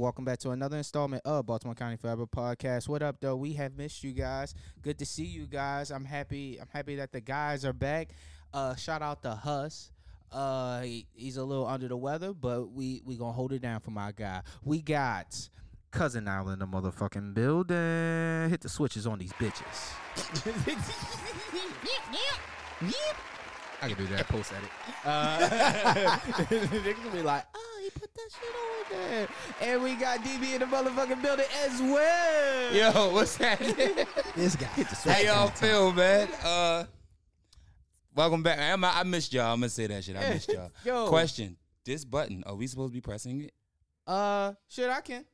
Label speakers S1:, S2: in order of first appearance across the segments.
S1: welcome back to another installment of Baltimore County Forever Podcast. What up, though? We have missed you guys. Good to see you guys. I'm happy. I'm happy that the guys are back. Uh, shout out to Hus. Uh, he, he's a little under the weather, but we we gonna hold it down for my guy. We got cousin in the motherfucking building. Hit the switches on these bitches. I can do that post edit. Uh, niggas will be like, oh, that shit on there. And we got DB in the motherfucking building as well.
S2: Yo, what's happening?
S3: This guy.
S2: How y'all feel, man? Uh, welcome back. I'm, I missed y'all. I'm gonna say that shit. I missed y'all.
S1: Yo.
S2: Question: This button, are we supposed to be pressing it?
S1: Uh, shit, I can.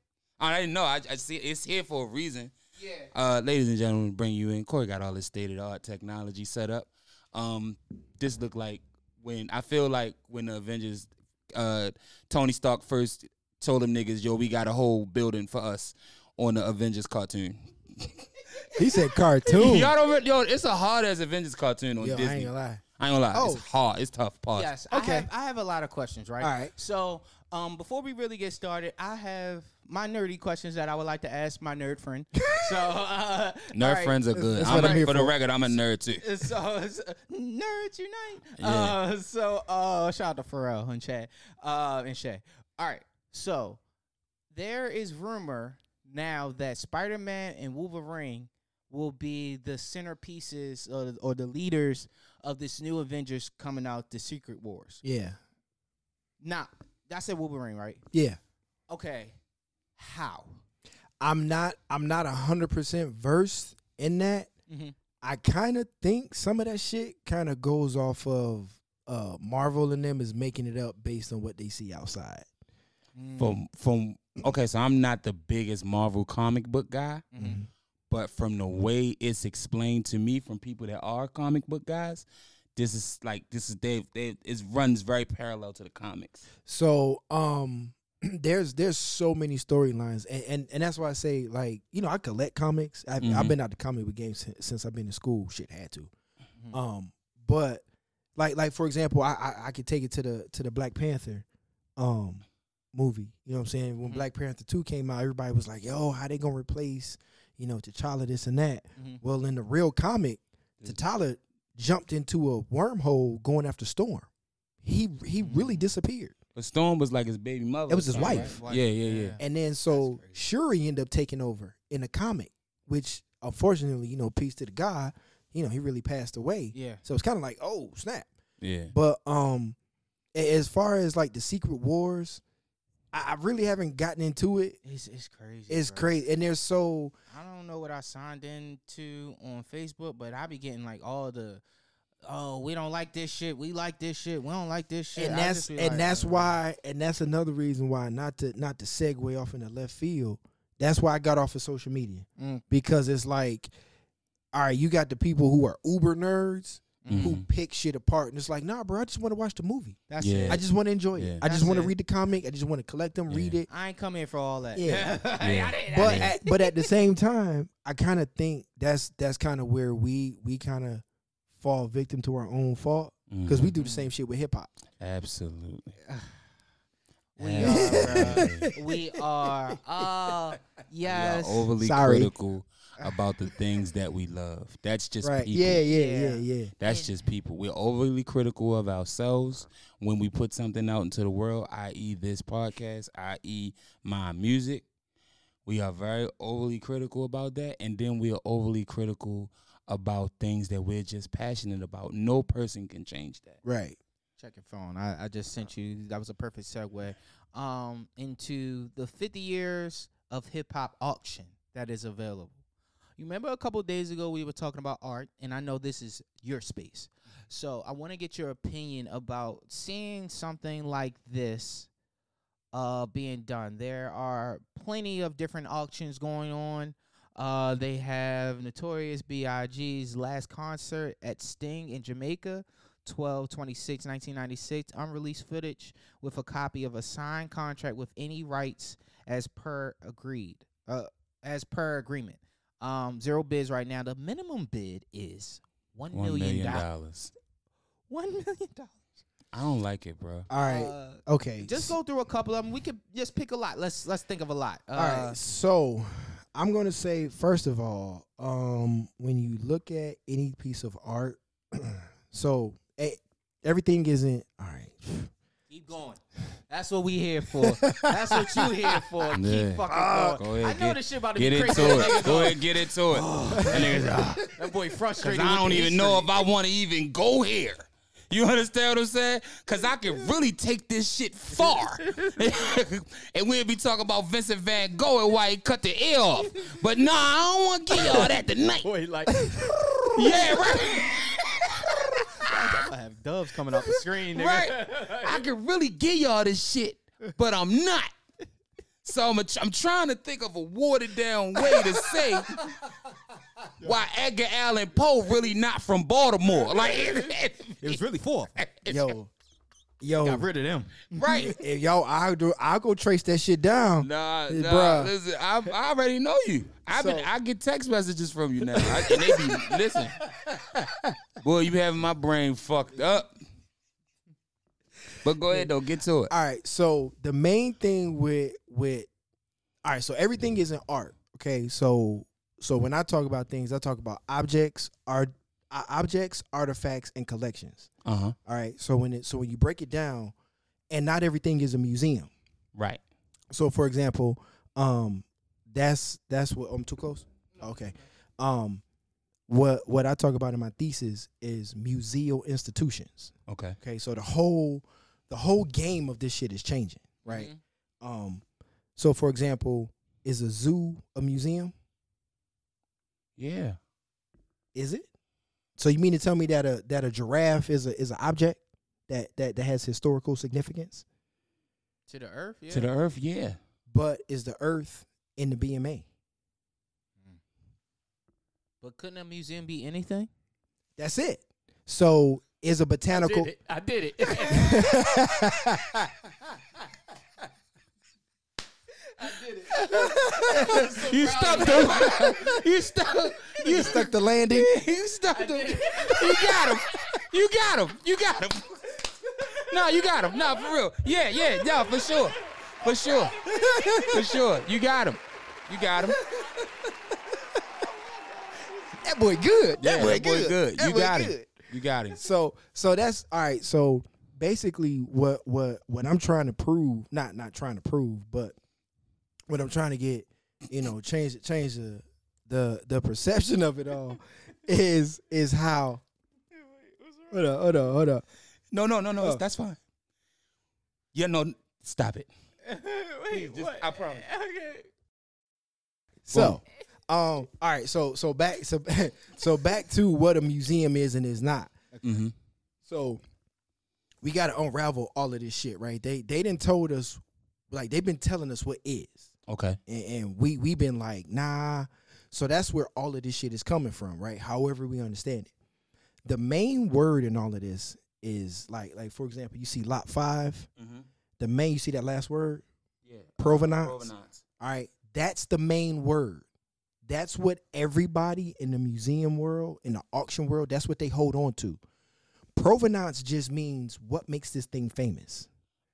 S2: I didn't know. I, I see it's here for a reason.
S1: Yeah.
S2: Uh, ladies and gentlemen, bring you in. Corey got all this state of the art technology set up. Um, this look like when I feel like when the Avengers, uh, Tony Stark first told them niggas, "Yo, we got a whole building for us on the Avengers cartoon."
S3: He said cartoon.
S2: Y'all don't, yo, it's a hard as Avengers cartoon on
S3: Yo, I
S2: Disney.
S3: ain't gonna lie.
S2: I ain't gonna lie,
S3: Oh.
S2: it's hard. It's tough. Pause.
S1: Yes.
S3: Okay.
S1: I have, I have a lot of questions, right?
S3: All right.
S1: So, um, before we really get started, I have my nerdy questions that I would like to ask my nerd friend. so, uh,
S2: Nerd
S1: all right.
S2: friends are good.
S3: That's
S2: I'm
S3: what
S2: a-
S3: I'm here
S2: for the record, I'm a nerd too.
S1: so it's, uh, nerds unite.
S2: Yeah.
S1: Uh, so uh, shout out to Pharrell and Chad uh, and Shay. All right, so there is rumor now that Spider Man and Wolverine will be the centerpieces or, or the leaders of this new Avengers coming out, the Secret Wars.
S3: Yeah.
S1: Now, that's a Wolverine, right?
S3: Yeah.
S1: Okay, how?
S3: I'm not I'm not hundred percent versed in that.
S1: Mhm.
S3: I kind of think some of that shit kind of goes off of uh Marvel and them is making it up based on what they see outside.
S1: Mm.
S2: From from okay, so I'm not the biggest Marvel comic book guy,
S1: Mhm.
S2: But from the way it's explained to me from people that are comic book guys, this is like this is they they it runs very parallel to the comics.
S3: So um there's there's so many storylines and, and and that's why I say like you know I collect comics. I've, I've
S2: Mhm.
S3: been out the comic book game since, since I've been in school. Shit had to.
S1: Mhm.
S3: Um, but like like for example, I, I I could take it to the to the Black Panther um movie. You know what I'm saying? When
S1: Mhm.
S3: Black Panther two came out, everybody was like, "Yo, how they gonna replace you know T'Challa this and that?"
S1: Mhm.
S3: Well, in the real comic,
S2: Yes.
S3: T'Challa jumped into a wormhole going after Storm. He he really
S1: Mm.
S3: disappeared.
S2: But Storm was like his baby mother.
S3: It was his
S2: or something,
S3: wife.
S2: right? Yeah, yeah, yeah.
S3: And then so
S1: crazy.
S3: Shuri ended up taking over in the comic, which unfortunately, you know, peace to the God, you know, he really passed away.
S1: Yeah.
S3: So it's kind of like, oh snap.
S2: Yeah.
S3: But um, as far as like the Secret Wars, I, I really haven't gotten into it.
S1: It's it's crazy.
S3: It's
S1: bro.
S3: crazy, and there's so
S1: I don't know what I signed into on Facebook, but I be getting like all the, oh, we don't like this shit. We like this shit. We don't like this shit.
S3: and that's and
S1: like,
S3: that's
S1: uh,
S3: why and that's another reason why not to not to segue off in the left field. That's why I got off of social media
S1: Mm,
S3: because it's like, all right, you got the people who are uber nerds who
S2: Mhm.
S3: pick shit apart, and it's like, nah, bro, I just want to watch the movie.
S1: That's
S2: Yeah.
S1: it.
S3: I just want to enjoy
S2: Yeah.
S3: it. I just want to read the comic. I just want to collect them, read it.
S1: I ain't come here for all that.
S3: Yeah.
S2: Yeah.
S1: I didn't- I
S3: But at, but at the same time, I kind of think that's that's kind of where we we kind of fall victim to our own fault because we
S2: Mhm.
S3: do the same shit with hip hop.
S2: absolutely.
S1: we are. uh, we are. Uh, yes.
S2: We are overly
S3: Sorry.
S2: critical about the things that we love. That's just
S3: Right?
S2: people.
S3: Yeah, yeah,
S1: Yeah.
S3: yeah, yeah.
S2: That's
S1: Yeah.
S2: just people. We're overly critical of ourselves when we put something out into the world, i.e., this podcast, i.e., my music. We are very overly critical about that. And then we are overly critical about things that we're just passionate about. No person can change that.
S3: Right.
S1: Check your phone. I, I just sent you. That was a perfect segue um, into the 50 years of hip hop auction that is available. You remember a couple days ago we were talking about art, and I know this is your space. So I want to get your opinion about seeing something like this uh, being done. There are plenty of different auctions going on. Uh, they have Notorious B.I.G.'s last concert at Sting in Jamaica. 12 26 1996 unreleased footage with a copy of a signed contract with any rights as per agreed uh as per agreement um zero bids right now the minimum bid is one
S2: One
S1: million
S2: million
S1: dollars
S2: dollars.
S1: one million dollars
S2: I don't like it, bro.
S3: All right.
S1: Uh,
S3: okay.
S1: just go through a couple of them. We could just pick a lot. Let's let's think of a lot. Uh,
S3: All right. So I'm gonna say first of all, um, when you look at any piece of art, so eh, everything isn't all right.
S1: Keep going. That's what we here for. That's what you here for. Keep fucking
S3: Uh,
S1: going.
S2: Go ahead,
S1: I know
S2: get-
S1: this shit about to
S2: Get
S1: be
S2: into
S1: crazy. That
S2: it.
S1: nigga
S2: Go
S1: go-
S2: ahead, get into it. That nigga's, ah.
S1: That boy frustrated.
S2: I don't
S1: the
S2: even know if. I want to even go here. You understand what I'm saying? Cause I can really take this shit far, and we'll be talking about Vincent Van Gogh and why he cut the ear off. But nah, I don't want to give y'all that tonight.
S1: Boy, like
S2: Yeah, right,
S1: I have doves coming off the screen. Nigga.
S2: right. I can really give y'all this shit, but I'm not. So I'm, a, I'm trying to think of a watered down way to say why Edgar Allan Poe really not from Baltimore. Like,
S1: It was really four.
S3: Yo, yo,
S1: Got rid of them.
S2: right?
S3: if y'all, I'll do. I'll go trace that shit down.
S2: Nah, nah.
S3: bruh.
S2: Listen, I, I already know you. I've been, I get text messages from you now, I, and they be listen. Boy, you having my brain fucked up. But go ahead though, get to it.
S3: All right. So the main thing with with all right. So everything is an art. Okay. So so when I talk about things, I talk about objects, art, uh, objects, artifacts, and collections.
S2: Uh huh.
S3: All right. So when it so when you break it down, and not everything is a museum.
S2: Right.
S3: So for example, um, that's that's what I'm too close. Okay. Um, what what I talk about in my thesis is museal institutions.
S2: Okay.
S3: Okay, so the whole the whole game of this shit is changing, right?
S1: Mm-hmm.
S3: Um, so for example, is a zoo a museum?
S2: Yeah.
S3: Is it? So you mean to tell me that a that a giraffe is a is an object that that that has historical significance?
S1: To the earth, yeah.
S2: To the earth, yeah.
S3: But is the Earth in the BMA? Hmm.
S1: but couldn't a museum be anything?
S3: That's it. So is a botanical.
S1: I did it. I did it.
S2: you stuck the. you stuck.
S3: You stuck the landing.
S2: You stuck the. You got him. You got him. You got him. No, you got him. No, for real. Yeah, yeah, yeah, for sure. For sure. For sure. You got him. You got him.
S3: That boy good.
S2: Yeah,
S3: That boy
S2: that boy
S3: good.
S2: good.
S3: That
S2: You
S3: boy
S2: got him.
S3: good.
S2: You got him.
S3: So so that's all right. So basically, what what what I'm trying to prove, not not trying to prove, but what I'm trying to get, you know, change change the the the perception of it all is is how. Hold on, hold on, hold on.
S2: No, no, no, no.
S3: Oh.
S2: That's fine. Yeah, no, stop it.
S1: Wait,
S2: Just- I promise.
S1: Okay.
S3: So, um, all right. So so back so so back to what a museum is and is not.
S2: Mm-hmm.
S3: So we got to unravel all of this shit, right? They they didn't told us like they've been telling us what is.
S2: Okay.
S3: and, and we we been like nah so that's where all of this shit is coming from right however we understand it the main word in all of this is like like for example you see lot 5
S2: Mm-hmm.
S3: The main you see that last word
S2: Yeah.
S3: provenance,
S2: Provenance.
S3: all right that's the main word that's what everybody in the museum world in the auction world that's what they hold on to provenance just means what makes this thing famous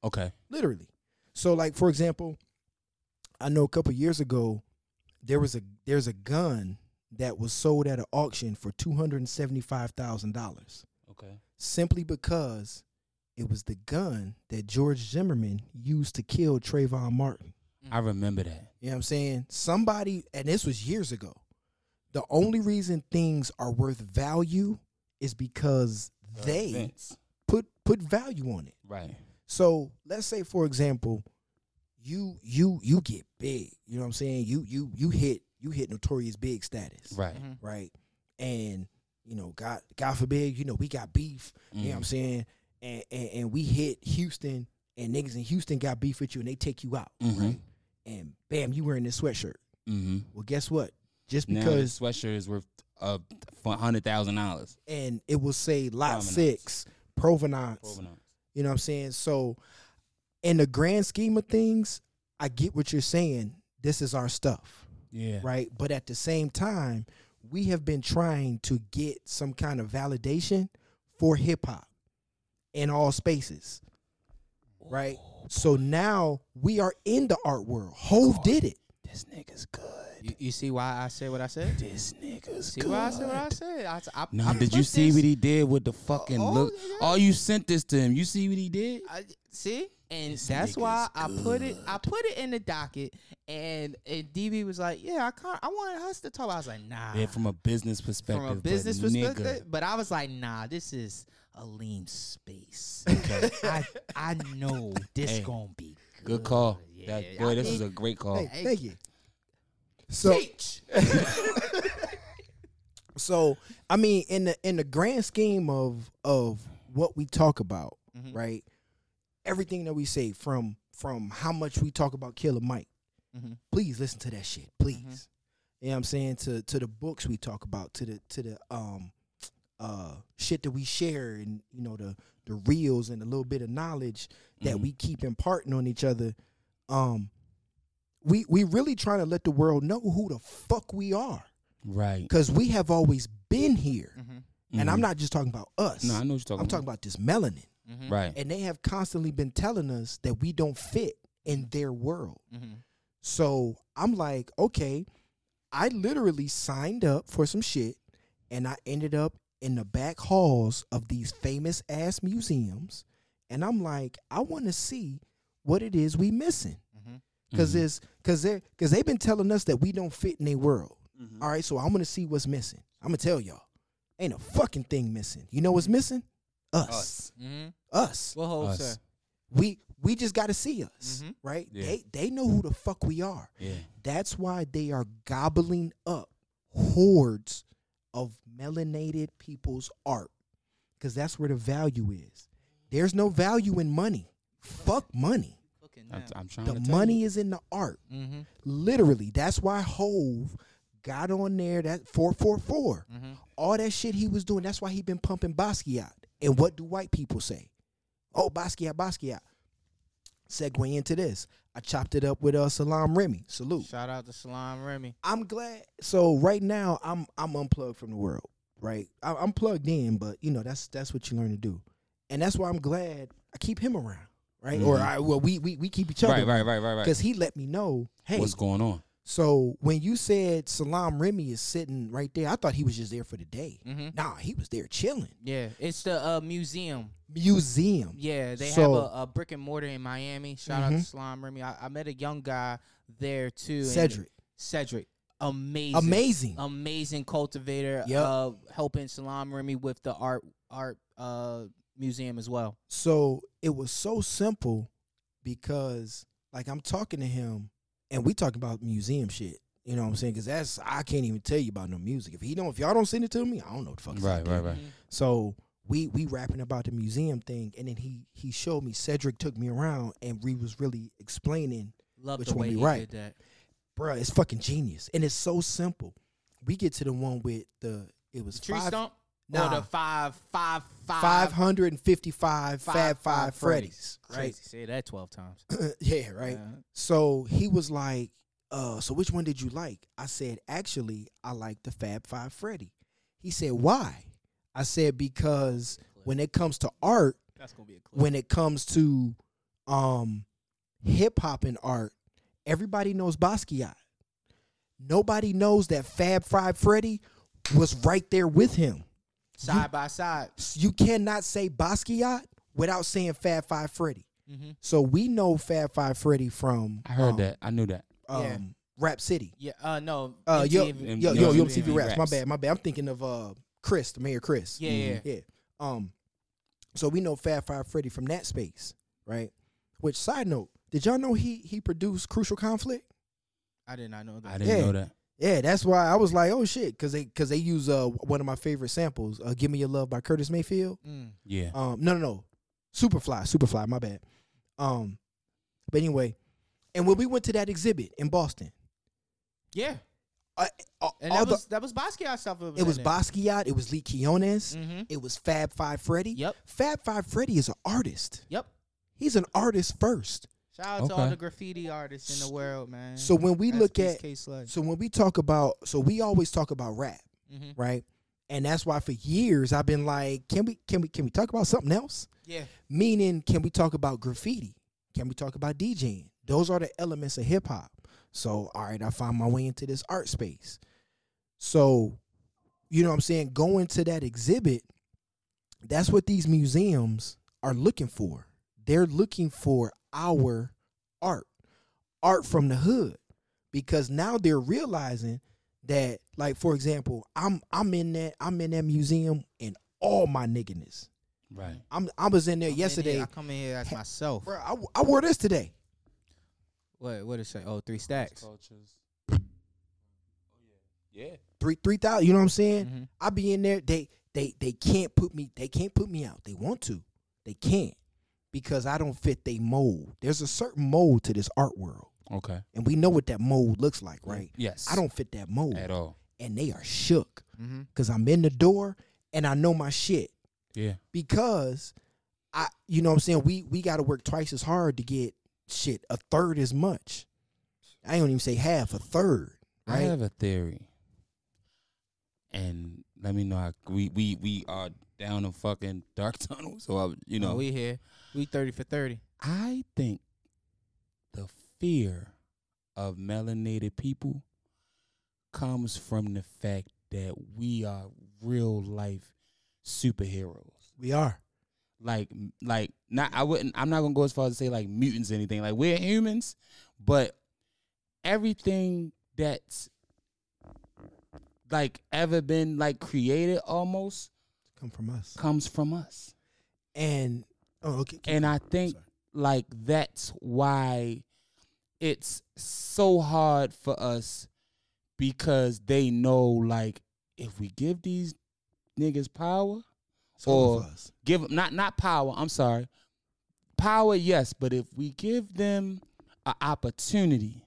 S2: Okay.
S3: literally. So like for example, I know a couple years ago there was a there's a gun that was sold at an auction for two hundred and seventy five thousand dollars
S2: Okay.
S3: simply because it was the gun that George Zimmerman used to kill Trayvon Martin.
S2: I remember that.
S3: You know what I'm saying? Somebody, and this was years ago. The only reason things are worth value is because they
S2: Events.
S3: put put value on it.
S2: Right.
S3: So let's say, for example, you you you get big. You know what I'm saying? You you you hit you hit notorious big status,
S2: Right.
S1: Mm-hmm.
S3: right? And you know, God God forbid, you know, we got beef. You know what I'm
S2: Mhm.
S3: saying? And, and and we hit Houston, and niggas in Houston got beef with you, and they take you out,
S2: Mhm.
S3: right? And bam, you wearing this sweatshirt.
S2: Mm-hmm.
S3: Well, guess what? Just because,
S2: the sweatshirt is worth uh hundred thousand dollars.
S3: and it will say lot
S2: Provenance.
S3: six, provenance.
S2: Provenance.
S3: You know what I'm saying? So, in the grand scheme of things, I get what you're saying. This is our stuff,
S2: Yeah.
S3: right? But at the same time, we have been trying to get some kind of validation for hip hop. In all spaces. Right? So now we are in the art world. Hove did it.
S2: This nigga's good.
S1: You, you see why I said what I said?
S2: This nigga's
S1: See
S2: good.
S1: why I said what I said? I, I,
S2: Nah,
S1: I
S2: did you
S1: put
S2: see
S1: this-
S2: what he did with the fucking
S1: Oh,
S2: look?
S1: yeah.
S2: Oh, you sent this to him. You see what he did?
S1: I, see, and
S2: This
S1: that's why
S2: nigga's
S1: I put it. I put it in the docket, and, and DB was like, "Yeah, I can't. I wanted us to talk." I was like, "Nah."
S2: Yeah, from a business perspective.
S1: from a
S2: but
S1: business
S2: nigga,
S1: perspective, but I was like, "Nah, this is a lean space.
S2: Okay.
S1: I I know this
S2: Hey,
S1: gonna be good.
S2: Good call.
S1: Yeah,
S2: that, boy,
S1: I
S2: this
S1: mean,
S2: is a great call.
S3: Hey,
S1: Hey.
S3: thank you. So
S1: teach.
S3: so I mean in the in the grand scheme of of what we talk about,
S1: Mhm.
S3: right? Everything that we say from from how much we talk about Killer Mike.
S1: Mhm.
S3: Please listen to that shit. Please.
S1: Mm-hmm.
S3: You know what I'm saying? To to the books we talk about, to the to the um uh shit that we share and you know the the reels and the little bit of knowledge that
S2: Mhm.
S3: we keep imparting on each other. Um we we really trying to let the world know who the fuck we are
S2: Right.
S3: because we have always been here.
S1: Mhm.
S3: And I'm
S2: Mhm.
S3: not just talking about us.
S2: No, I know what you're talking
S3: I'm talking
S2: about.
S3: about this melanin.
S1: Mhm.
S2: Right.
S3: And they have constantly been telling us that we don't fit in their world.
S1: Mhm.
S3: So I'm like, okay, I literally signed up for some shit and I ended up in the back halls of these famous ass museums. And I'm like, I want to see what it is we missing.
S1: Mhm.
S3: Cause
S2: Mhm.
S3: it's cause they cause they've been telling us that we don't fit in their world.
S2: Mhm.
S3: All right, so I'm gonna see what's missing. I'm gonna tell y'all. Ain't a fucking thing missing. You know what's missing? Us.
S2: Us.
S1: Mhm.
S3: Us.
S1: What hope,
S2: Us.
S1: sir?
S3: We we just gotta see us.
S1: Mhm.
S3: Right?
S2: Yeah.
S3: They they know who the fuck we are.
S2: Yeah.
S3: That's why they are gobbling up hordes of melanated people's art. Cause that's where the value is. There's no value in money. Fuck money.
S2: I'm. I'm trying
S3: The
S2: to
S3: money
S2: you.
S3: is in the art.
S1: Mhm.
S3: Literally. That's why Hove got on there that 444.
S1: Mhm.
S3: all that shit he was doing. That's why he been pumping Basquiat. And what do white people say? Oh, Basquiat, Basquiat. Segue into this. I chopped it up with uh, Salaam Remi. Salute.
S1: Shout out to Salaam Remi.
S3: I'm glad. So right now, I'm I'm unplugged from the world. Right, I, I'm plugged in, but you know that's that's what you learn to do, and that's why I'm glad I keep him around. Right, or
S2: Mhm.
S3: I well we we we keep each other
S2: Right, right, right, right, right.
S3: because he let me know. Hey,
S2: What's going on?
S3: So when you said Salaam Remi is sitting right there, I thought he was just there for the day.
S1: Mhm.
S3: Nah, he was there chilling.
S1: Yeah, it's the uh, museum.
S3: Museum.
S1: Yeah, they
S3: So-
S1: have a, a brick and mortar in Miami. Shout out
S3: Mhm.
S1: to Salaam Remi. I, I met a young guy there too.
S3: Cedric.
S1: Cedric. Amazing.
S3: Amazing.
S1: Amazing cultivator.
S3: Yep.
S1: Uh, helping Salaam Remi with the art art uh museum as well.
S3: So it was so simple because like I'm talking to him and we talking about museum shit. You know what I'm saying? Because that's I can't even tell you about no music. If he don't, if y'all don't send it to me, I don't know what the fuck.
S2: Right,
S3: out there.
S2: right, right.
S1: Mhm.
S3: So we we rapping about the museum thing, and then he he showed me. Cedric took me around, and we was really explaining,
S1: Love
S3: Which
S1: the
S3: one
S1: way
S3: be
S1: he
S3: right?
S1: did that.
S3: bruh, it's fucking genius, and it's so simple. We get to the one with the it was
S1: Tree
S3: five
S1: stump.
S3: Nah.
S1: Or the five five five
S3: five hundred and fifty five
S1: five,
S3: Fab Five Freddy's, right?
S1: Crazy. Say that twelve times.
S3: yeah, right. So he was like, uh, so which one did you like? I said, actually, I like the Fab Five Freddy. He said, why? I said, because when it comes to art,
S1: that's gonna be a clue.
S3: when it comes to um hip hop and art, everybody knows Basquiat. Nobody knows that Fab Five Freddy was right there with him.
S1: Side by side.
S3: You cannot say Basquiat without saying Fab Five Freddy.
S1: Mm-hmm.
S3: So we know Fab Five Freddy from
S2: I heard
S3: um,
S2: that. I knew that.
S3: um,
S1: Yeah.
S3: Rap City.
S1: Yeah. Uh. No.
S3: Uh, yo,
S1: MTV.
S2: M-
S3: yo,
S2: no,
S3: yo, yo,
S2: MTV
S3: MTV Raps. My bad, my bad. I'm thinking of uh Chris, the mayor Chris.
S1: Yeah. Yeah.
S3: yeah. Um, so we know Fab Five Freddy from that space, right? Which side note, did y'all know he he produced Crucial Conflict?
S1: I did not know that.
S2: I didn't
S3: Yeah.
S2: know that.
S3: Yeah, that's why I was like, oh shit, because they because they use uh one of my favorite samples, uh, "Give Me Your Love" by Curtis Mayfield.
S1: Mm.
S2: Yeah.
S3: Um, no, no, no, Superfly, Superfly. My bad. Um, but anyway, and when we went to that exhibit in Boston,
S1: Yeah.
S3: uh, all,
S1: And
S3: all
S1: that
S3: the-
S1: was that was Basquiat stuff.
S3: it was Basquiat, it was Lee Quiñones,
S1: Mm-hmm.
S3: it was Fab Five Freddy.
S1: Yep.
S3: Fab Five Freddy is an artist.
S1: Yep.
S3: He's an artist first.
S1: Shout out to all the graffiti artists in the world, man.
S3: So when we look at
S1: K Sludge.
S3: so when we talk about so we always talk about rap,
S1: Mhm.
S3: right? And that's why for years I've been like, can we can we can we talk about something else?
S1: Yeah.
S3: Meaning, can we talk about graffiti? Can we talk about DJing? Those are the elements of hip hop. So, all right, I found my way into this art space. So, you know what I'm saying? Going to that exhibit, that's what these museums are looking for. They're looking for our art, art from the hood, because now they're realizing that, like for example, I'm I'm in that I'm in that museum and all my nigginess.
S2: Right.
S3: I'm I was in there
S1: Come in
S3: yesterday,
S1: here- I come in here as myself.
S3: bro. I, I wore this today.
S1: What what did it say? Oh, three stacks.
S2: Cultures. Yeah. yeah.
S3: Three three thousand. You know what I'm saying?
S1: Mhm.
S3: I be in there. They they they can't put me. They can't put me out. They want to. They can't because I don't fit they mold. There's a certain mold to this art world,
S2: Okay.
S3: and we know what that mold looks like, right?
S2: Yes.
S3: I don't fit that mold,
S2: at all.
S3: and they are shook
S1: mm-hmm.
S3: because I'm in the door and I know my shit
S2: Yeah.
S3: because I, you know what I'm saying. We we got to work twice as hard to get shit a third as much. I don't even say half, a third,
S2: I have a theory, and let me know. How, we we we are down a fucking dark tunnel, so I, you
S1: No,
S2: know,
S1: we here. We thirty for thirty.
S2: I think the fear of melanated people comes from the fact that we are real life superheroes.
S3: we are.
S2: Like, like not. I wouldn't. I'm not gonna go as far as to say like mutants or anything. Like we're humans, but everything that's like ever been like created almost
S3: Come from us.
S2: comes from us.
S3: And oh, okay. keep
S2: And I think like that's why it's so hard for us because they know like if we give these niggas power,
S3: It's
S2: or-
S3: us.
S2: give not not power, I'm sorry. Power yes, but if we give them an opportunity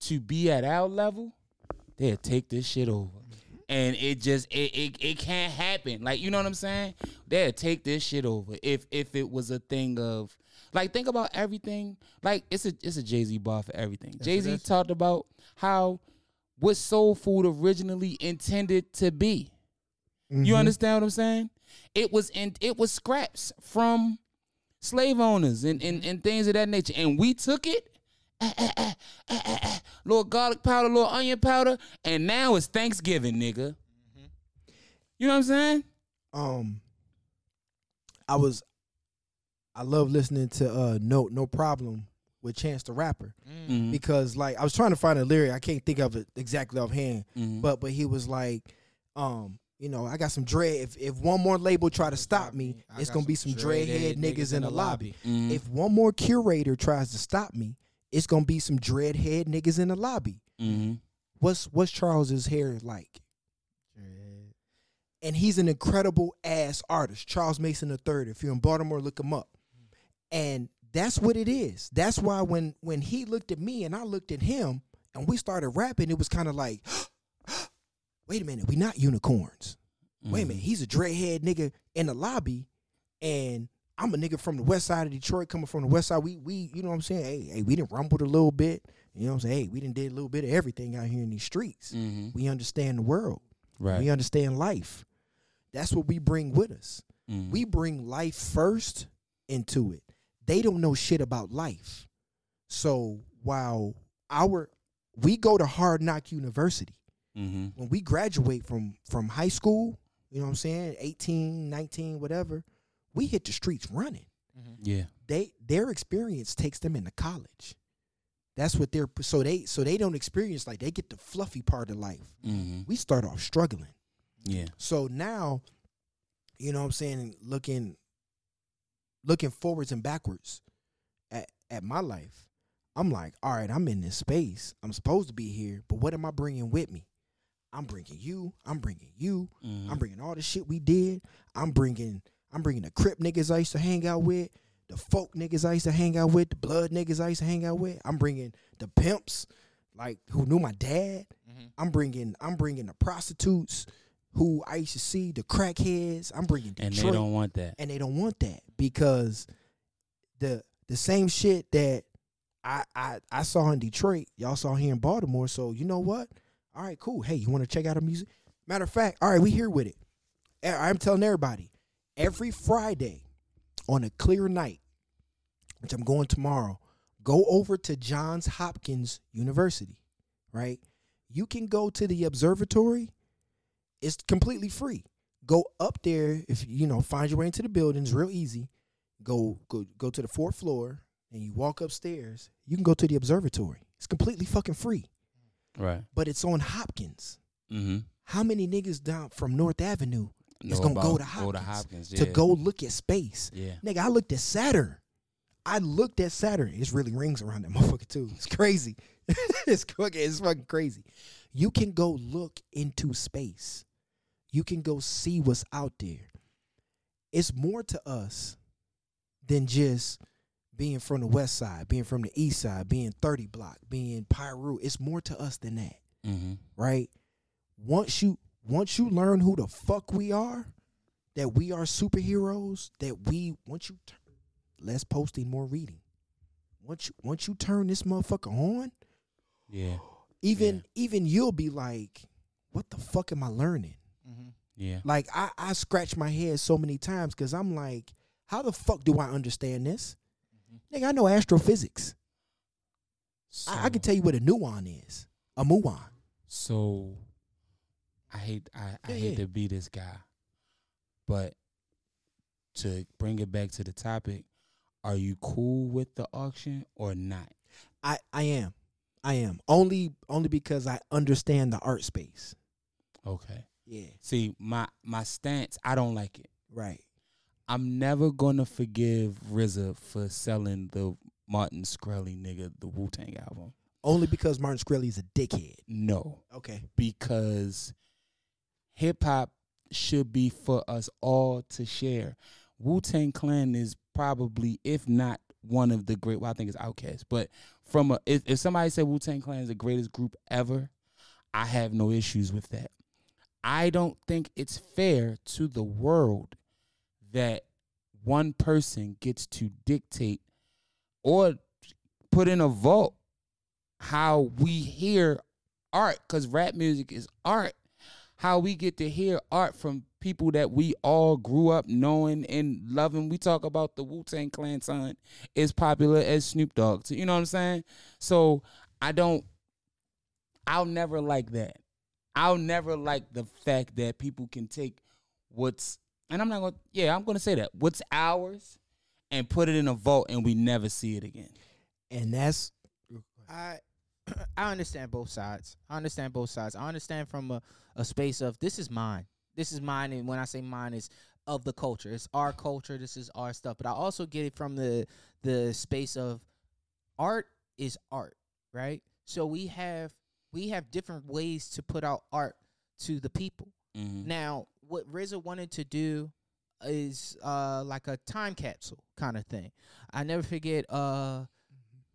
S2: to be at our level, they'll take this shit over. And it just it, it it can't happen. Like you know what I'm saying? They'll take this shit over if if it was a thing of like think about everything. Like it's a it's a Jay Z bar for everything. Jay Z talked about how what soul food originally intended to be. You
S3: Mhm.
S2: understand what I'm saying? It was in it was scraps from slave owners and, and, and things of that nature. And we took it, ah, ah, ah, ah, ah, ah, little garlic powder, little onion powder, and now it's Thanksgiving, nigga. You know what I'm saying?
S3: um I was I love listening to uh No No Problem with Chance the Rapper
S1: Mm.
S2: Mhm.
S3: because like I was trying to find a lyric I can't think of it exactly offhand
S2: Mhm.
S3: but but he was like um you know I got some dread if if one more label try to stop me
S1: I
S3: it's gonna be some dreadhead niggas in the lobby
S2: Mhm.
S3: if one more curator tries to stop me it's gonna be some dreadhead niggas in the lobby
S2: Mhm.
S3: what's what's Charles's hair like
S1: Dread.
S3: and he's an incredible ass artist. Charles Mason III. If you're in Baltimore, look him up. And that's what it is. That's why when when he looked at me and I looked at him and we started rapping, it was kind of like, wait a minute, we not unicorns. Wait a
S2: Mhm.
S3: minute, he's a dreadhead nigga in the lobby, and I'm a nigga from the west side of Detroit, coming from the west side. We we you know what I'm saying? Hey, hey, we didn't rumbled a little bit. You know what I'm saying? Hey, we didn't did a little bit of everything out here in these streets.
S2: Mhm.
S3: We understand the world.
S2: Right.
S3: We understand life. That's what we bring with us.
S2: Mhm.
S3: We bring life first into it. They don't know shit about life. So while our we go to Hard Knock University,
S2: Mhm.
S3: when we graduate from from high school, you know what I'm saying, 18, 19, whatever, we hit the streets running.
S1: Mhm.
S2: Yeah.
S3: They their experience takes them into college. That's what they're so they so they don't experience like they get the fluffy part of life.
S2: Mhm.
S3: We start off struggling.
S2: Yeah.
S3: So now, you know what I'm saying, looking looking forwards and backwards at, at my life, I'm like, all right, I'm in this space. I'm supposed to be here, but what am I bringing with me? I'm bringing you. I'm bringing you.
S2: Mhm.
S3: I'm bringing all the shit we did. I'm bringing I'm bringing the Crip niggas I used to hang out with, the folk niggas I used to hang out with, the blood niggas I used to hang out with. I'm bringing the pimps, like who knew my dad.
S1: Mhm.
S3: I'm bringing I'm bringing the prostitutes who I used to see, the crackheads. I'm bringing Detroit,
S2: And they don't want that.
S3: and they don't want that because the the same shit that I I I saw in Detroit, y'all saw here in Baltimore. So you know what? All right, cool. Hey, you want to check out our music? Matter of fact, all right, we here with it. I'm telling everybody, every Friday on a clear night, which I'm going tomorrow, go over to Johns Hopkins University, right? You can go to the observatory. It's completely free. Go up there if you know, find your way into the building. It's real easy. Go go go to the fourth floor and you walk upstairs. You can go to the observatory. It's completely fucking free.
S2: Right.
S3: But it's on Hopkins.
S2: Mm-hmm.
S3: How many niggas down from North Avenue It's gonna go to
S2: Go to
S3: Hopkins
S2: Hopkins.
S3: to go look at space?
S2: Yeah.
S3: Nigga, I looked at Saturn. I looked at Saturn. It's really rings around that motherfucker too. It's crazy. it's fucking, it's fucking crazy. You can go look into space. You can go see what's out there. It's more to us than just being from the west side, being from the east side, being 30 block, being Piru. It's more to us than that,
S2: Mm-hmm.
S3: right? Once you once you learn who the fuck we are, that we are superheroes, that we once you turn less posting, more reading. Once you once you turn this motherfucker on,
S2: Yeah.
S3: even
S2: Yeah.
S3: even you'll be like, what the fuck am I learning?
S1: Mm-hmm.
S2: Yeah.
S3: Like I I scratch my head so many times because I'm like, how the fuck do I understand this? Nigga, I know astrophysics.
S2: So,
S3: I, I can tell you what a nuon is. A muon.
S2: So I hate I, I
S3: Yeah,
S2: hate
S3: yeah.
S2: to be this guy, but to bring it back to the topic, are you cool with the auction or not?
S3: I I am. I am. Only only because I understand the art space.
S2: Okay.
S3: Yeah.
S2: See, my my stance, I don't like it.
S3: Right.
S2: I'm never gonna forgive RZA for selling the Martin Shkreli nigga the Wu Tang album.
S3: Only because Martin is a dickhead.
S2: No,
S3: Okay.
S2: because hip hop should be for us all to share. Wu Tang Clan is probably, if not one of the great, well, I think it's Outkast, but from a, if, if somebody said Wu Tang Clan is the greatest group ever, I have no issues with that. I don't think it's fair to the world that one person gets to dictate or put in a vote how we hear art because rap music is art how we get to hear art from people that we all grew up knowing and loving. We talk about the wu-tang clan son is popular as snoop dogg. You know what i'm saying? So i don't i'll never like that. I'll never like the fact that people can take what's and i'm not gonna yeah i'm gonna say that what's ours and put it in a vault and we never see it again.
S3: And that's
S1: I I understand both sides. I understand both sides. I understand from a, a space of this is mine. This is mine, and when I say mine, is of the culture. It's our culture. This is our stuff. But I also get it from the the space of art is art, right? So we have we have different ways to put out art to the people.
S2: mm-hmm.
S1: Now, what RZA wanted to do is uh like a time capsule kind of thing. I never forget uh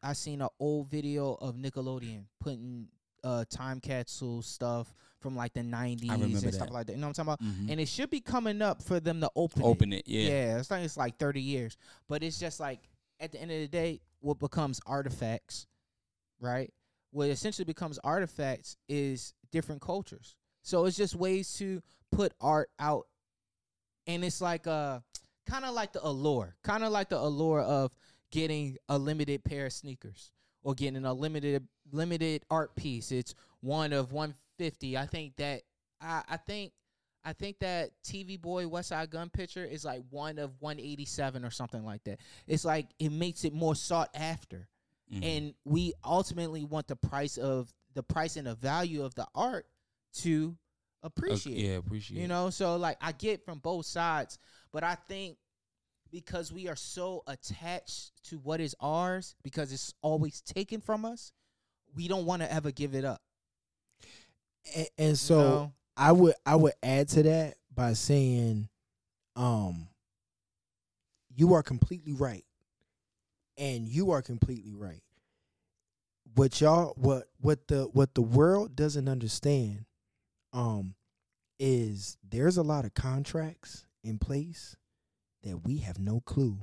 S1: I seen an old video of Nickelodeon putting uh time capsule stuff from like the 90s
S2: remember
S1: and stuff
S2: that.
S1: like that. You know what I'm talking about?
S2: Mhm.
S1: And it should be coming up for them to open
S2: open
S1: it.
S2: it yeah
S1: Yeah, it's like it's like 30 years. But it's just like at the end of the day what becomes artifacts, right? What essentially becomes artifacts is different cultures. So it's just ways to put art out and it's like uh kind of like the allure, kind of like the allure of getting a limited pair of sneakers or getting a limited limited art piece. It's one of 150. I think that I I think I think that TV Boy Westside Gunn picture is like one of 187 or something like that. It's like it makes it more sought after
S2: Mhm.
S1: and we ultimately want the price of the price and the value of the art to
S2: Uh,
S1: appreciate.
S2: yeah appreciate
S1: You know, so like I get from both sides, but I think because we are so attached to what is ours because it's always taken from us, we don't want to ever give it up.
S3: and, and
S1: you
S3: so
S1: know?
S3: I would I would add to that by saying, um, you are completely right, and you are completely right. What y'all what what the what the world doesn't understand, um, is there's a lot of contracts in place that we have no clue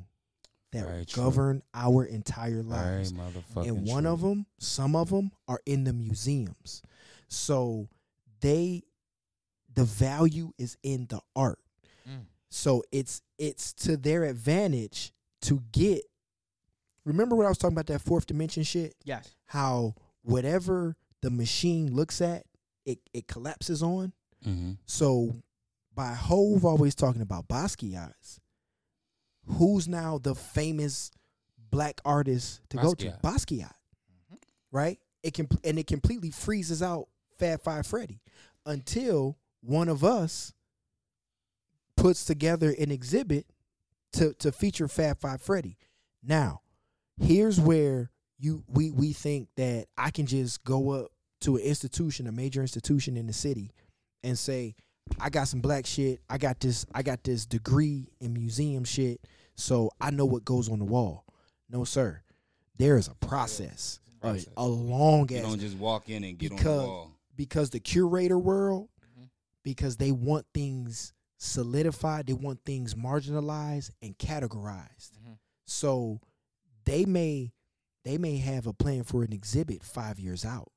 S3: that
S2: Very true.
S3: govern our entire lives and one
S2: true.
S3: of them some of them are in the museums so they the value is in the art So it's it's to their advantage to get. Remember what I was talking about that fourth dimension shit?
S1: Yes.
S3: How whatever the machine looks at, it it collapses on.
S2: Mm-hmm.
S3: So by Hove always talking about Basquiat's, who's now the famous black artist to go to?
S2: Basquiat.
S3: Basquiat.
S1: Mhm.
S3: Right? It can and it completely freezes out Fab Five Freddy until one of us puts together an exhibit to to feature Fab Five Freddy. Now, here's where you we we think that I can just go up to an institution, a major institution in the city, and say, I got some black shit. I got this. I got this degree in museum shit, so I know what goes on the wall. No, sir. There is a process, a,
S2: Process.
S3: a long
S2: You
S3: ass
S2: don't just walk in and get on
S3: Because-
S2: the wall.
S3: because the curator world,
S1: Mhm.
S3: because they want things solidified, they want things marginalized and categorized.
S1: Mhm.
S3: So they may they may have a plan for an exhibit five years out,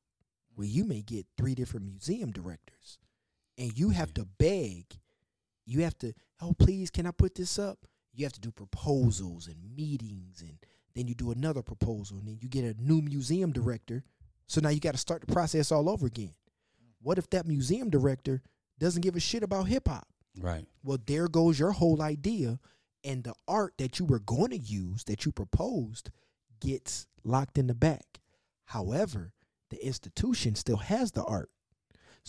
S3: where you may get three different museum directors, and you have mm-hmm. to beg, you have to, oh please, can I put this up? You have to do proposals and meetings, and then you do another proposal, and then you get a new museum director. So now you got to start the process all over again. Mm. What if that museum director doesn't give a shit about hip hop?
S2: Right.
S3: Well, there goes your whole idea, and the art that you were going to use, that you proposed, gets locked in the back. However, the institution still has the art.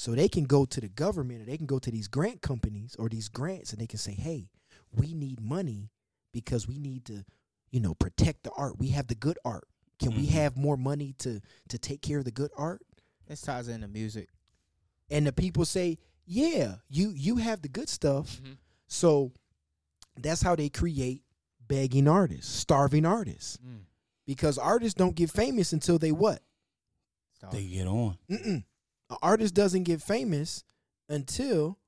S3: So they can go to the government or they can go to these grant companies or these grants and they can say, hey, we need money because we need to, you know, protect the art. We have the good art. Can we
S2: Mhm.
S3: have more money to to take care of the good art?
S1: This ties into music.
S3: And the people say, yeah, you you have the good stuff.
S1: Mhm.
S3: So that's how they create begging artists, starving artists.
S1: Mm.
S3: Because artists don't get famous until they what?
S1: Stop.
S2: They get on.
S3: Mm-mm. An artist doesn't get famous until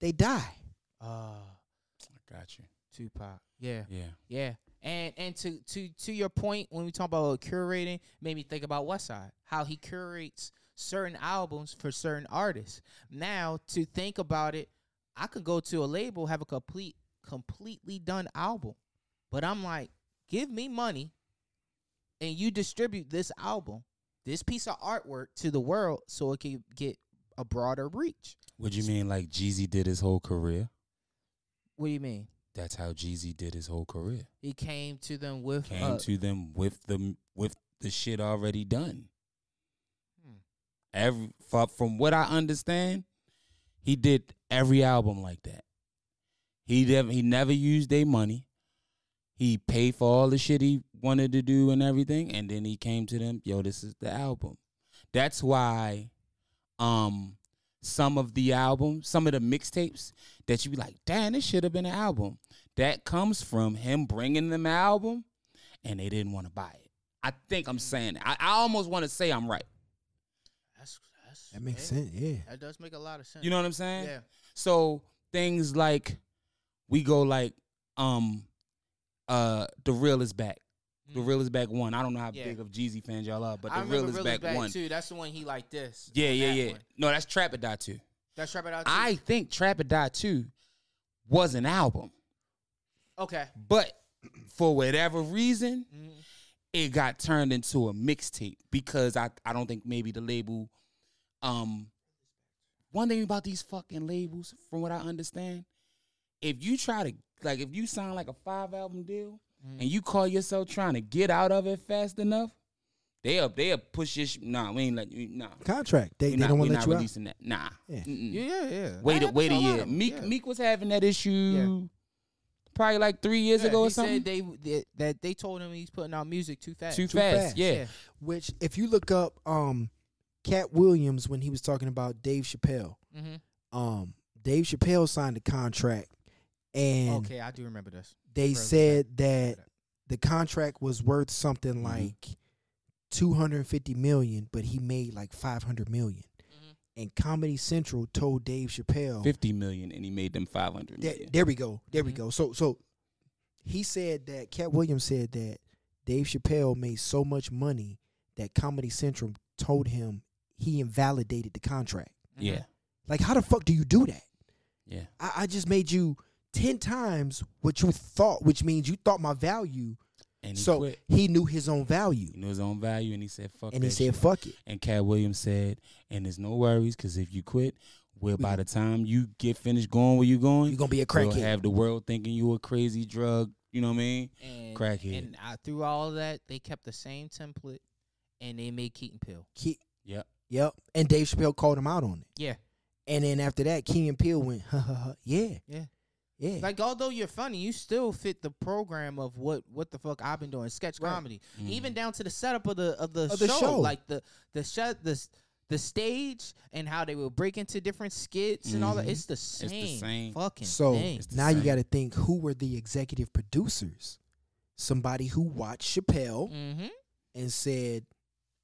S3: they die.
S1: Uh,
S2: I got you.
S1: Tupac. Yeah.
S2: Yeah.
S1: Yeah. And and to to to your point when we talk about curating, made me think about Westside, how he curates certain albums for certain artists. Now to think about it, I could go to a label, have a complete completely done album. But I'm like, give me money and you distribute this album, this piece of artwork to the world so it can get a broader reach.
S2: What do you mean like Jeezy did his whole career?
S1: What do you mean?
S2: That's how Jeezy did his whole career.
S1: He came to them with
S2: Came
S1: uh,
S2: to them with the with the shit already done.
S1: Hmm.
S2: Every fro- from what I understand, he did every album like that. He never he never used their money. He paid for all the shit he wanted to do and everything, and then he came to them, yo, this is the album. That's why um some of the albums, some of the mixtapes that you be like, damn, this should have been an album. That comes from him bringing them an album, and they didn't want to buy it. I think I'm saying I, I almost want to say I'm right.
S1: That's, that's
S3: That makes
S1: hey,
S3: sense. Yeah.
S1: That does make a lot of sense.
S2: You know what I'm saying?
S1: Yeah.
S2: So things like we go like um uh the real is back. The
S1: Mm.
S2: real is back one. I don't know how
S1: Yeah.
S2: big of Jeezy fans y'all are, but the real is
S1: Real
S2: back, one.
S1: too. That's the one he like this.
S2: Yeah, yeah, yeah.
S1: one.
S2: No, that's Trap or Die too.
S1: That's Trap It Out. Too.
S2: I think Trap or Die 2 was an album.
S1: okay.
S2: But for whatever reason,
S1: Mhm.
S2: it got turned into a mixtape because I, I don't think maybe the label um one thing about these fucking labels, from what I understand, if you try to like if you sign like a five album deal
S1: Mhm.
S2: and you call yourself trying to get out of it fast enough, they up they up push your sh- nah, we ain't let you nah.
S3: Contract. They, they
S2: not,
S3: don't want to
S2: not
S3: let you out.
S2: that. Nah.
S3: Yeah.
S2: Mm-mm.
S1: Yeah, yeah, yeah.
S2: Wait a wait a year. Meek
S1: yeah.
S2: Meek was having that issue probably like three years
S1: Yeah,
S2: ago or
S1: he
S2: something.
S1: Said they, they that they told him he's putting out music too fast.
S2: Too,
S3: Too
S2: fast.
S3: fast.
S2: Yeah.
S3: Which, if you look up um, Katt Williams when he was talking about Dave Chappelle,
S1: Mm-hmm.
S3: um, Dave Chappelle signed a contract, and
S1: Okay, I do remember this.
S3: they
S1: Further
S3: said
S1: back.
S3: that the contract was worth something
S2: Mhm.
S3: like 250 million, but he made like 500 million.
S1: Mhm.
S3: And Comedy Central told Dave Chappelle,
S2: Fifty million and he made them five hundred
S3: There, there we go. There we
S1: Mhm.
S3: go. So so he said that Katt Williams said that Dave Chappelle made so much money that Comedy Central told him he invalidated the contract.
S1: Mhm.
S2: Yeah.
S3: Like how the fuck do you do that?
S2: Yeah.
S3: I, I just made you ten times what you thought, which means you thought my value.
S2: And he
S3: so
S2: quit.
S3: he knew his own value,
S2: He knew his own value, and he said, "Fuck."
S3: and he said,
S2: shit.
S3: "Fuck it."
S2: And Katt Williams said, "And there's no worries, because if you quit, well, by the time you get finished going where you going,
S3: You're gonna be a crackhead.
S2: we'll have the world thinking you a crazy drug. You know what I mean?
S1: And,
S2: Crackhead.
S1: And uh, through all of that, they kept the same template, and they made Key and Peele.
S3: Ke-
S2: Yep.
S3: yep. And Dave Chappelle called him out on it.
S1: Yeah,
S3: And then after that, Key and Peele went, ha ha ha. Yeah.
S1: Yeah.
S3: Yeah.
S1: like although you're funny, you still fit the program of what what the fuck I've been doing, sketch
S3: Right.
S1: comedy,
S2: Mhm.
S1: even down to the setup of the of the,
S3: Of the
S1: show,
S3: show.
S1: like the the show the the stage and how they will break into different skits and all that. It's the
S2: the
S1: same,
S2: same.
S1: fucking
S3: so
S1: thing.
S2: It's the
S3: now you got to think who were the executive producers? Somebody who watched Chappelle
S1: Mm-hmm.
S3: and said,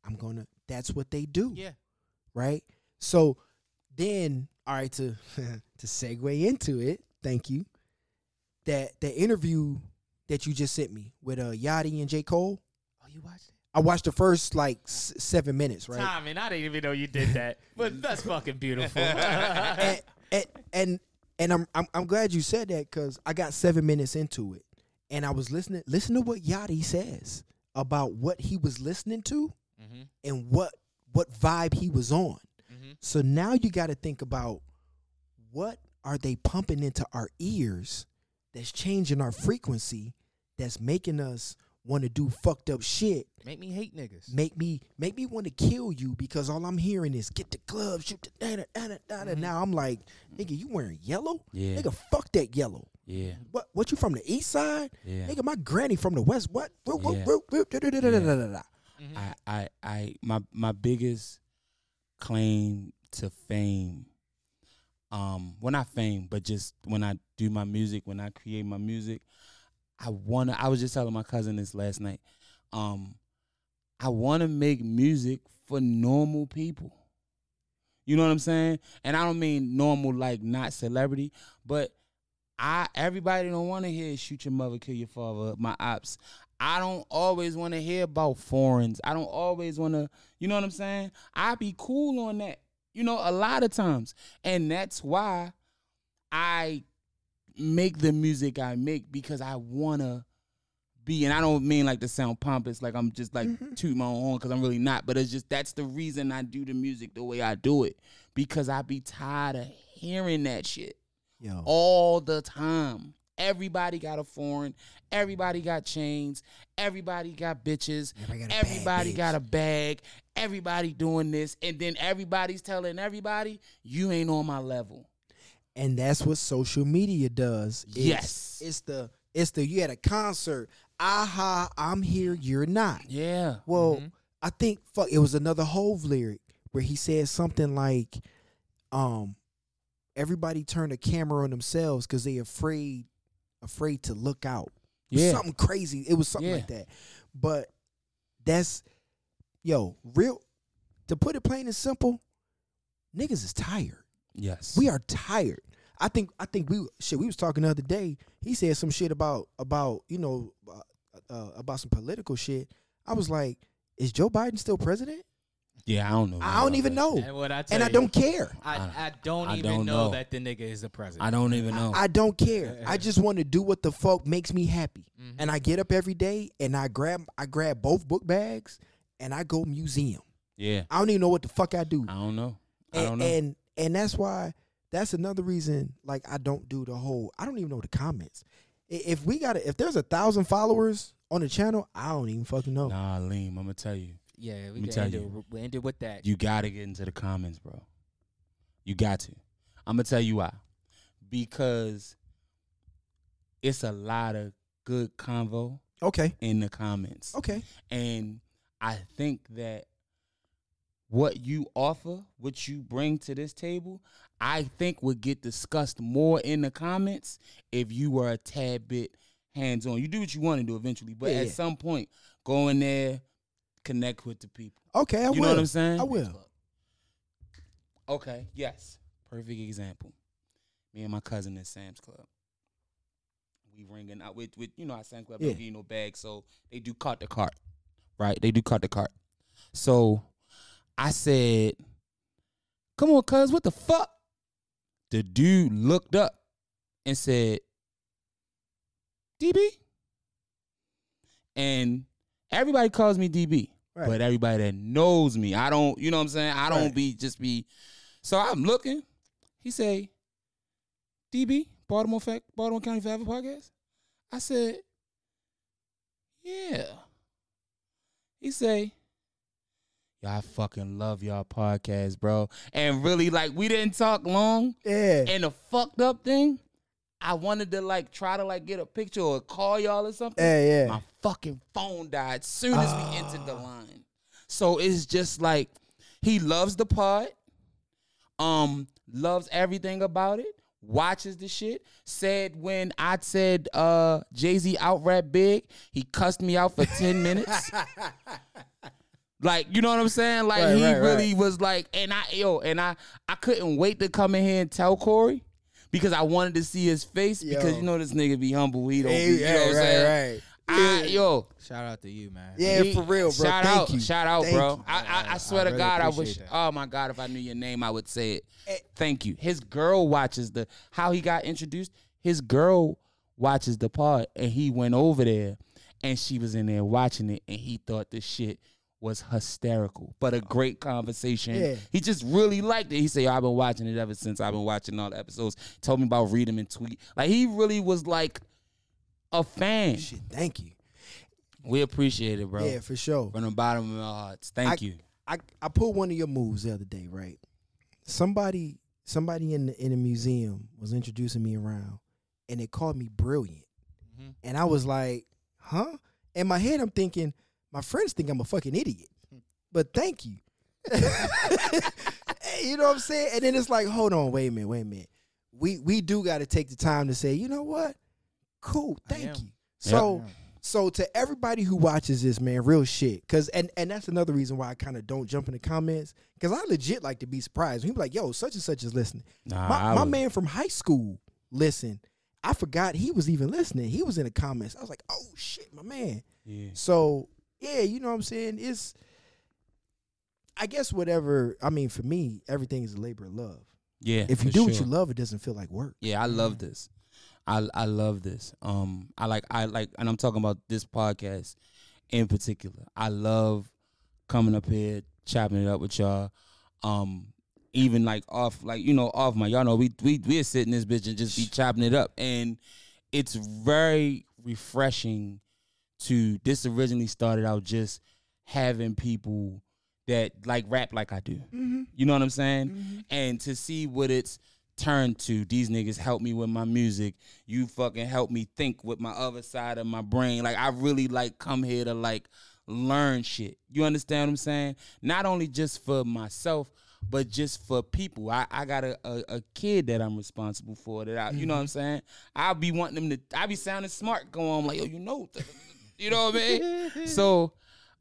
S3: I'm going to, that's what they do.
S1: Yeah.
S3: right? So then, all right, to to segue into it, thank you. That the interview that you just sent me with uh Yachty and J Cole,
S1: Oh, you watched it?
S3: I watched the first like s- seven minutes, right?
S1: Time, and I didn't even know you did that, but that's fucking beautiful.
S3: and, and and and I'm I'm I'm glad you said that because I got seven minutes into it, and I was listening. Listen to what Yachty says about what he was listening to
S1: mm-hmm.
S3: and what what vibe he was on.
S1: Mm-hmm.
S3: So now you got to think about what are they pumping into our ears that's changing our frequency that's making us want to do fucked up shit.
S1: Make me hate niggas.
S3: Make me make me want to kill you because all I'm hearing is get the club shoot the da da da da.
S1: Mm-hmm.
S3: Now I'm like, nigga, you wearing yellow?
S2: Yeah.
S3: Nigga, fuck that yellow.
S2: Yeah.
S3: What what you from the east side?
S2: Yeah.
S3: Nigga, my granny from the west. What?
S2: I I I my my biggest claim to fame um, well, not fame, but just when I do my music, when I create my music, I wanna. I was just telling my cousin this last night. Um, I wanna make music for normal people. You know what I'm saying? And I don't mean normal like not celebrity, but I everybody don't want to hear shoot your mother, kill your father, my ops. I don't always want to hear about foreigns. I don't always want to, you know what I'm saying? I be cool on that, you know, a lot of times. And that's why I make the music I make because I want to be, and I don't mean like to sound pompous, like I'm just like
S3: Mhm.
S2: toot my own horn because I'm really not, but it's just that's the reason I do the music the way I do it because I be tired of hearing that shit
S3: yo
S2: all the time. Everybody got a foreign. Everybody got chains. Everybody got bitches.
S3: Everybody got a
S2: Everybody
S3: bitch.
S2: got a bag. Everybody doing this. And then everybody's telling everybody, you ain't on my level.
S3: and that's what social media does It's-
S2: Yes.
S3: it's the it's the you at a concert aha i'm here you're not
S2: Yeah.
S3: Well,
S1: Mhm.
S3: I think fuck it was another Hove lyric where he said something like, um, everybody turn a camera on themselves because they afraid afraid to look out.
S2: Yeah.
S3: Something crazy. It was something
S2: Yeah.
S3: like that. But that's yo, real to put it plain and simple, niggas is tired.
S2: Yes.
S3: We are tired. I think I think we shit. We was talking the other day. He said some shit about about you know uh, uh, about some political shit. I was like, is Joe Biden still president?
S2: Yeah, I don't know.
S3: I don't even know,
S1: And what I tell
S3: and I
S1: you,
S3: don't care.
S1: I, I don't
S2: I
S1: even
S2: don't
S1: know,
S2: know.
S1: that the nigga is the president.
S2: I don't even know.
S3: I don't care. I just want to do what the fuck makes me happy.
S1: Mhm.
S3: And I get up every day and I grab I grab both book bags and I go museum.
S2: yeah.
S3: I don't even know what the fuck I do.
S2: I don't know. I don't know.
S3: and and that's why that's another reason like I don't do the whole I don't even know the comments. If we got if there's a thousand followers on the channel, I don't even fucking know.
S2: nah, Leem, I'm gonna tell you.
S1: Yeah, we
S2: me
S1: can
S2: tell
S1: end
S2: you.
S1: it, we ended with that.
S2: You gotta get into the comments, bro. You got to. I'm gonna tell you why. Because it's a lot of good convo
S3: Okay.
S2: in the comments.
S3: Okay.
S2: And I think that what you offer, what you bring to this table, I think would get discussed more in the comments if you were a tad bit hands on. You do what you want to do eventually, but
S3: Yeah,
S2: at
S3: yeah.
S2: some point, go in there, connect with the people.
S3: Okay, I will.
S2: you
S3: will.
S2: know what I'm saying?
S3: I will.
S2: Okay, yes. Perfect example. Me and my cousin at Sam's Club. We ringing out with, with you know, our Sam's Club
S3: Yeah.
S2: don't give no bag, so they do cart the cart. Right? They do cart the cart. So I said, Come on, cuz, what the fuck? the dude looked up and said, DB? And everybody calls me DB.
S3: Right.
S2: But everybody that knows me, I don't, you know what I'm saying? I don't
S3: Right.
S2: be just be so I'm looking. He say, DB, Baltimore Fact, Baltimore County Forever Podcast. I said, Yeah. He say, Y'all I fucking love y'all podcast, bro. And really, like, we didn't talk long.
S3: Yeah.
S2: And the fucked up thing, I wanted to like try to like get a picture or call y'all or something.
S3: Yeah, yeah.
S2: My fucking phone died soon as we entered the line. So it's just like he loves the pod, um, loves everything about it, watches the shit. Said when I said uh Jay Z out rap big, he cussed me out for 10 minutes. Like, you know what I'm saying? Like
S3: Right,
S2: he
S3: right,
S2: really was like, and I yo, and I I couldn't wait to come in here and tell Corey because I wanted to see his face because you know this nigga be humble. He don't
S3: Hey,
S2: be, you know what I'm
S3: right,
S2: saying?
S3: right.
S2: I, yo,
S1: Shout out to you, man.
S3: Yeah,
S2: he-
S3: for real, bro.
S2: Shout
S3: Thank
S2: out,
S3: you.
S2: shout out,
S3: Thank
S2: bro.
S3: you.
S2: I, I, I
S1: I
S2: swear to
S1: really
S2: God, I wish.
S1: that.
S2: Oh my God, if I knew your name, I would say it.
S3: Eh.
S2: Thank you. His girl watches the how he got introduced. His girl watches the part, and he went over there, and she was in there watching it, and he thought the shit was hysterical, but a great conversation.
S3: Yeah.
S2: He just really liked it. He said, "I've been watching it ever since I've been watching all the episodes." Told me about read reading and tweet. Like he really was like a fan.
S3: Shit, thank you.
S2: We appreciate it, bro.
S3: Yeah, for sure.
S2: From the bottom of our hearts. Thank
S3: I-
S2: you.
S3: I, I pulled one of your moves the other day, right? Somebody somebody in the in the museum was introducing me around and they called me brilliant.
S1: Mhm.
S3: And I was like, huh? In my head I'm thinking, my friends think I'm a fucking idiot. Hmm. But thank you. you know what I'm saying? And then it's like, hold on, wait a minute, wait a minute. We we do gotta take the time to say, you know what? Cool, thank you. So so to everybody who watches this, man, real shit. Cause and and that's another reason why I kind of don't jump in the comments. Cause I legit like to be surprised. He People like, yo, such and such is listening.
S2: Nah,
S3: My, my man from high school, listen. I forgot he was even listening. He was in the comments. I was like, oh shit, my man.
S2: Yeah.
S3: So yeah, you know what I'm saying? It's I guess whatever I mean for me, everything is a labor of love.
S2: Yeah.
S3: If you do what you love, it doesn't feel like work.
S2: Yeah, I love this. I I love this. Um, I like I like, and I'm talking about this podcast in particular. I love coming up here, chopping it up with y'all. Um, even like off, like you know, off my y'all know we we we're sitting this bitch and just be chopping it up, and it's very refreshing. To this originally started out just having people that like rap like I do.
S3: Mm-hmm.
S2: You know what I'm saying? And to see what it's turned to, these niggas help me with my music. You fucking help me think with my other side of my brain. Like I really like come here to like learn shit. You understand what I'm saying? Not only just for myself, but just for people. I, I got a, a, a kid that I'm responsible for that I, you know what I'm saying? I'll be wanting them to I be sounding smart, going like, yo, you know you know what I mean? so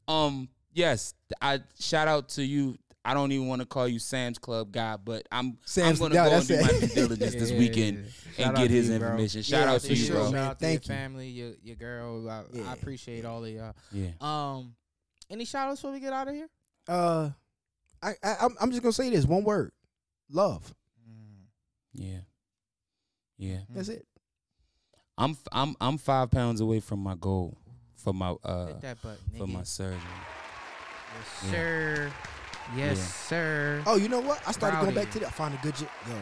S2: um yes, I shout out to you. I don't even want to call you Sam's Club guy, but I'm
S3: Sam's-
S2: I'm gonna
S3: yeah,
S2: go and
S3: that's
S2: do my
S3: it.
S2: due diligence this weekend
S1: yeah, yeah.
S2: and get his
S1: you,
S2: information. Shout
S3: Yeah,
S2: out to you,
S3: sure,
S2: bro.
S1: Shout
S3: man.
S1: out to
S3: Thank
S1: your
S3: you.
S1: family, your your girl. I,
S3: Yeah.
S1: I appreciate all of y'all.
S2: Yeah.
S1: Um, any shout outs before we get out of here?
S3: Uh I, I I'm- I'm just gonna say this one word. Love.
S2: Yeah. Yeah.
S3: That's it.
S2: I'm f- I'm I'm five pounds away from my goal for my uh
S1: Hit that button,
S2: for
S1: nigga.
S2: my surgery.
S1: Yes,
S2: Yeah.
S1: sir. Yes,
S2: Yeah.
S1: sir.
S3: Oh, you know what? I started going
S1: Rowdy.
S3: back to that. I found a good gym. Yo,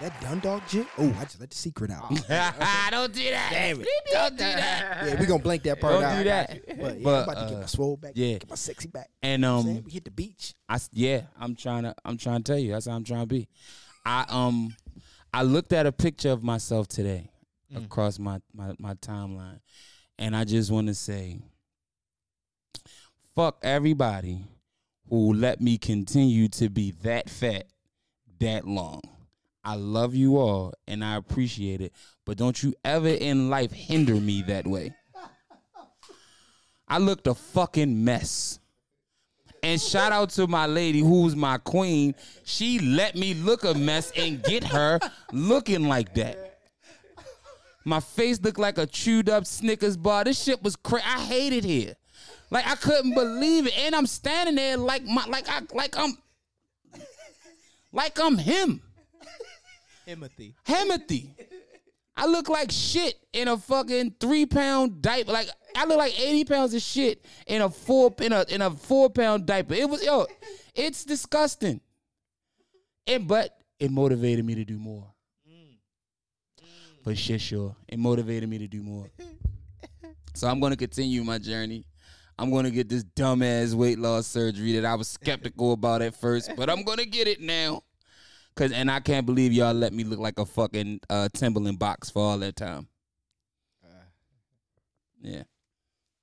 S3: that Dundalk gym. Oh, I just let the secret out.
S2: don't do that.
S3: Damn it.
S2: Don't do that.
S3: yeah, we gonna blank that part
S2: Don't
S3: out.
S2: do that.
S3: But yeah,
S2: But,
S3: I'm about to get
S2: uh,
S3: my swole back.
S2: yeah.
S3: Get my sexy back.
S2: And
S3: You know what I'm
S2: um
S3: we hit the beach.
S2: I s- yeah, I'm trying to I'm trying to tell you. That's how I'm trying to be. I um I looked at a picture of myself today
S1: Mm.
S2: across my, my my timeline, and I just want to say, fuck everybody who let me continue to be that fat that long. I love you all and I appreciate it, but don't you ever in life hinder me that way. I looked a fucking mess. And shout out to my lady who's my queen. She let me look a mess and get her looking like that. My face looked like a chewed up Snickers bar. This shit was crazy. I hated here. Like I couldn't believe it. And I'm standing there like my like I like I'm like I'm him.
S1: Timothy.
S2: Hemothy. I look like shit in a fucking three pound diaper. Like I look like eighty pounds of shit in a four in a in a four pound diaper. It was yo, it's disgusting. And but it motivated me to do more. For shit, sure, it motivated me to do more. So I'm gonna continue my journey. I'm gonna get this dumbass weight loss surgery that I was skeptical about at first, but I'm gonna get it now. Cause and I can't believe y'all let me look like a fucking uh, Timberland box for all that time. Yeah,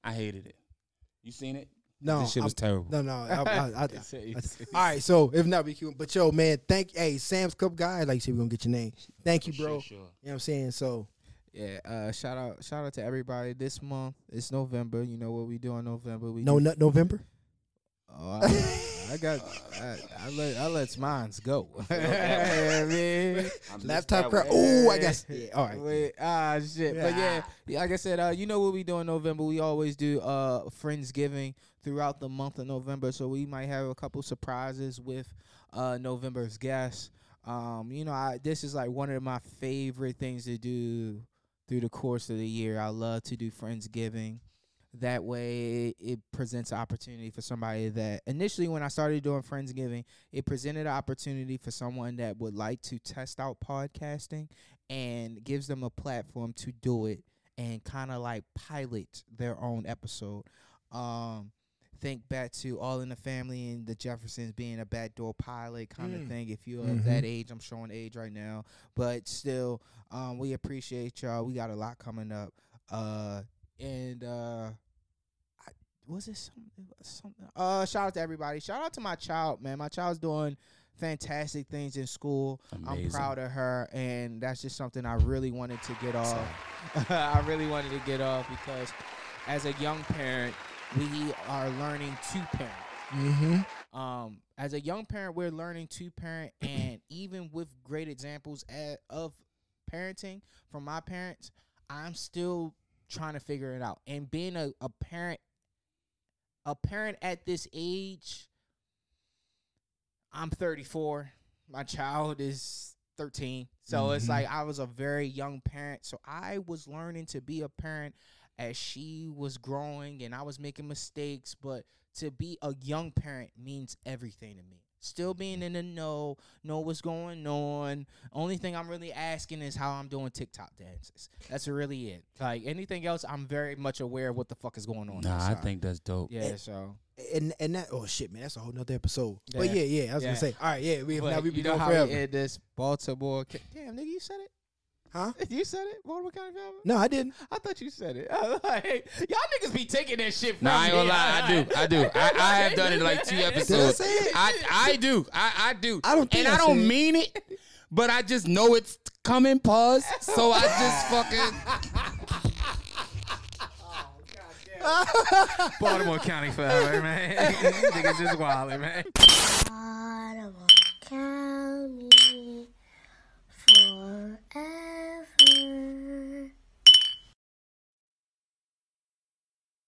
S2: I hated it. You seen it?
S3: No,
S2: this shit was
S3: I'm-
S2: terrible.
S3: no, no. I, I, I, all right, so if not, we can. But yo, man, thank. Hey, Sam's Club guy, like you said, we gonna get your name. Thank you, bro.
S2: Sure, sure.
S3: You know what I'm saying? So
S1: Yeah, uh, shout out, shout out to everybody. This month it's November. You know what we do in November? We
S3: no,
S1: do-
S3: nut November.
S1: Oh, I, got, I, I let, I let mines go. I mean,
S3: Laptop crap. Oh, I guess. Yeah. All right.
S1: Wait, ah, shit. But yeah, yeah, like I said, uh, you know what we do in November? We always do uh Friendsgiving throughout the month of November. So we might have a couple surprises with uh November's guests. Um, you know, I this is like one of my favorite things to do through the course of the year. I love to do Friendsgiving. That way, it presents an opportunity for somebody that initially, when I started doing Friendsgiving, it presented an opportunity for someone that would like to test out podcasting and gives them a platform to do it and kind of like pilot their own episode. Um, think back to All in the Family and the Jeffersons being a backdoor pilot kind of
S3: Mm.
S1: thing. If you're
S3: Mhm.
S1: of that age, I'm showing age right now, but still, um, we appreciate y'all. We got a lot coming up. Uh, and uh, I, was it something? Something? Uh, shout out to everybody. Shout out to my child, man. My child's doing fantastic things in school. I'm proud of her, and that's just something I really wanted to get off. I really wanted to get off because as a young parent, we are learning to parent.
S3: Mm-hmm.
S1: Um, as a young parent, we're learning to parent, and even with great examples a of parenting from my parents, I'm still trying to figure it out. And being a, a parent, a parent at this age, I'm 34. My child is 13. So it's
S3: Mhm.
S1: like I was a very young parent. So I was learning to be a parent as she was growing and I was making mistakes. But to be a young parent means everything to me. Still being in the know, know what's going on. Only thing I'm really asking is how I'm doing TikTok dances. That's really it. Like anything else, I'm very much aware of what the fuck is going on.
S2: Nah, I think that's dope.
S1: Yeah, so
S3: And and that oh shit man, that's a whole nother episode. But
S1: Yeah.
S3: yeah, yeah, I was
S1: Yeah.
S3: gonna say. All right, yeah, we
S1: But
S3: now we be
S1: you know
S3: going
S1: how
S3: forever.
S1: we end this Baltimore. Ca- Damn, nigga, you said it.
S3: Huh?
S1: You said it, Baltimore County Fair?
S3: No, I didn't.
S1: I thought you said it. like, y'all niggas be taking that shit from
S2: Nah, I ain't gonna
S1: me.
S2: lie. I do. I do. I, I have done it like two
S3: Did I
S2: episodes.
S3: say it?
S2: I I do. I I do.
S3: I don't think
S2: and
S3: I
S2: I, don't
S3: said it.
S2: mean it, but I just know it's coming. Pause. So I just fucking.
S1: Oh, Baltimore County forever, man. niggas just wildin', man.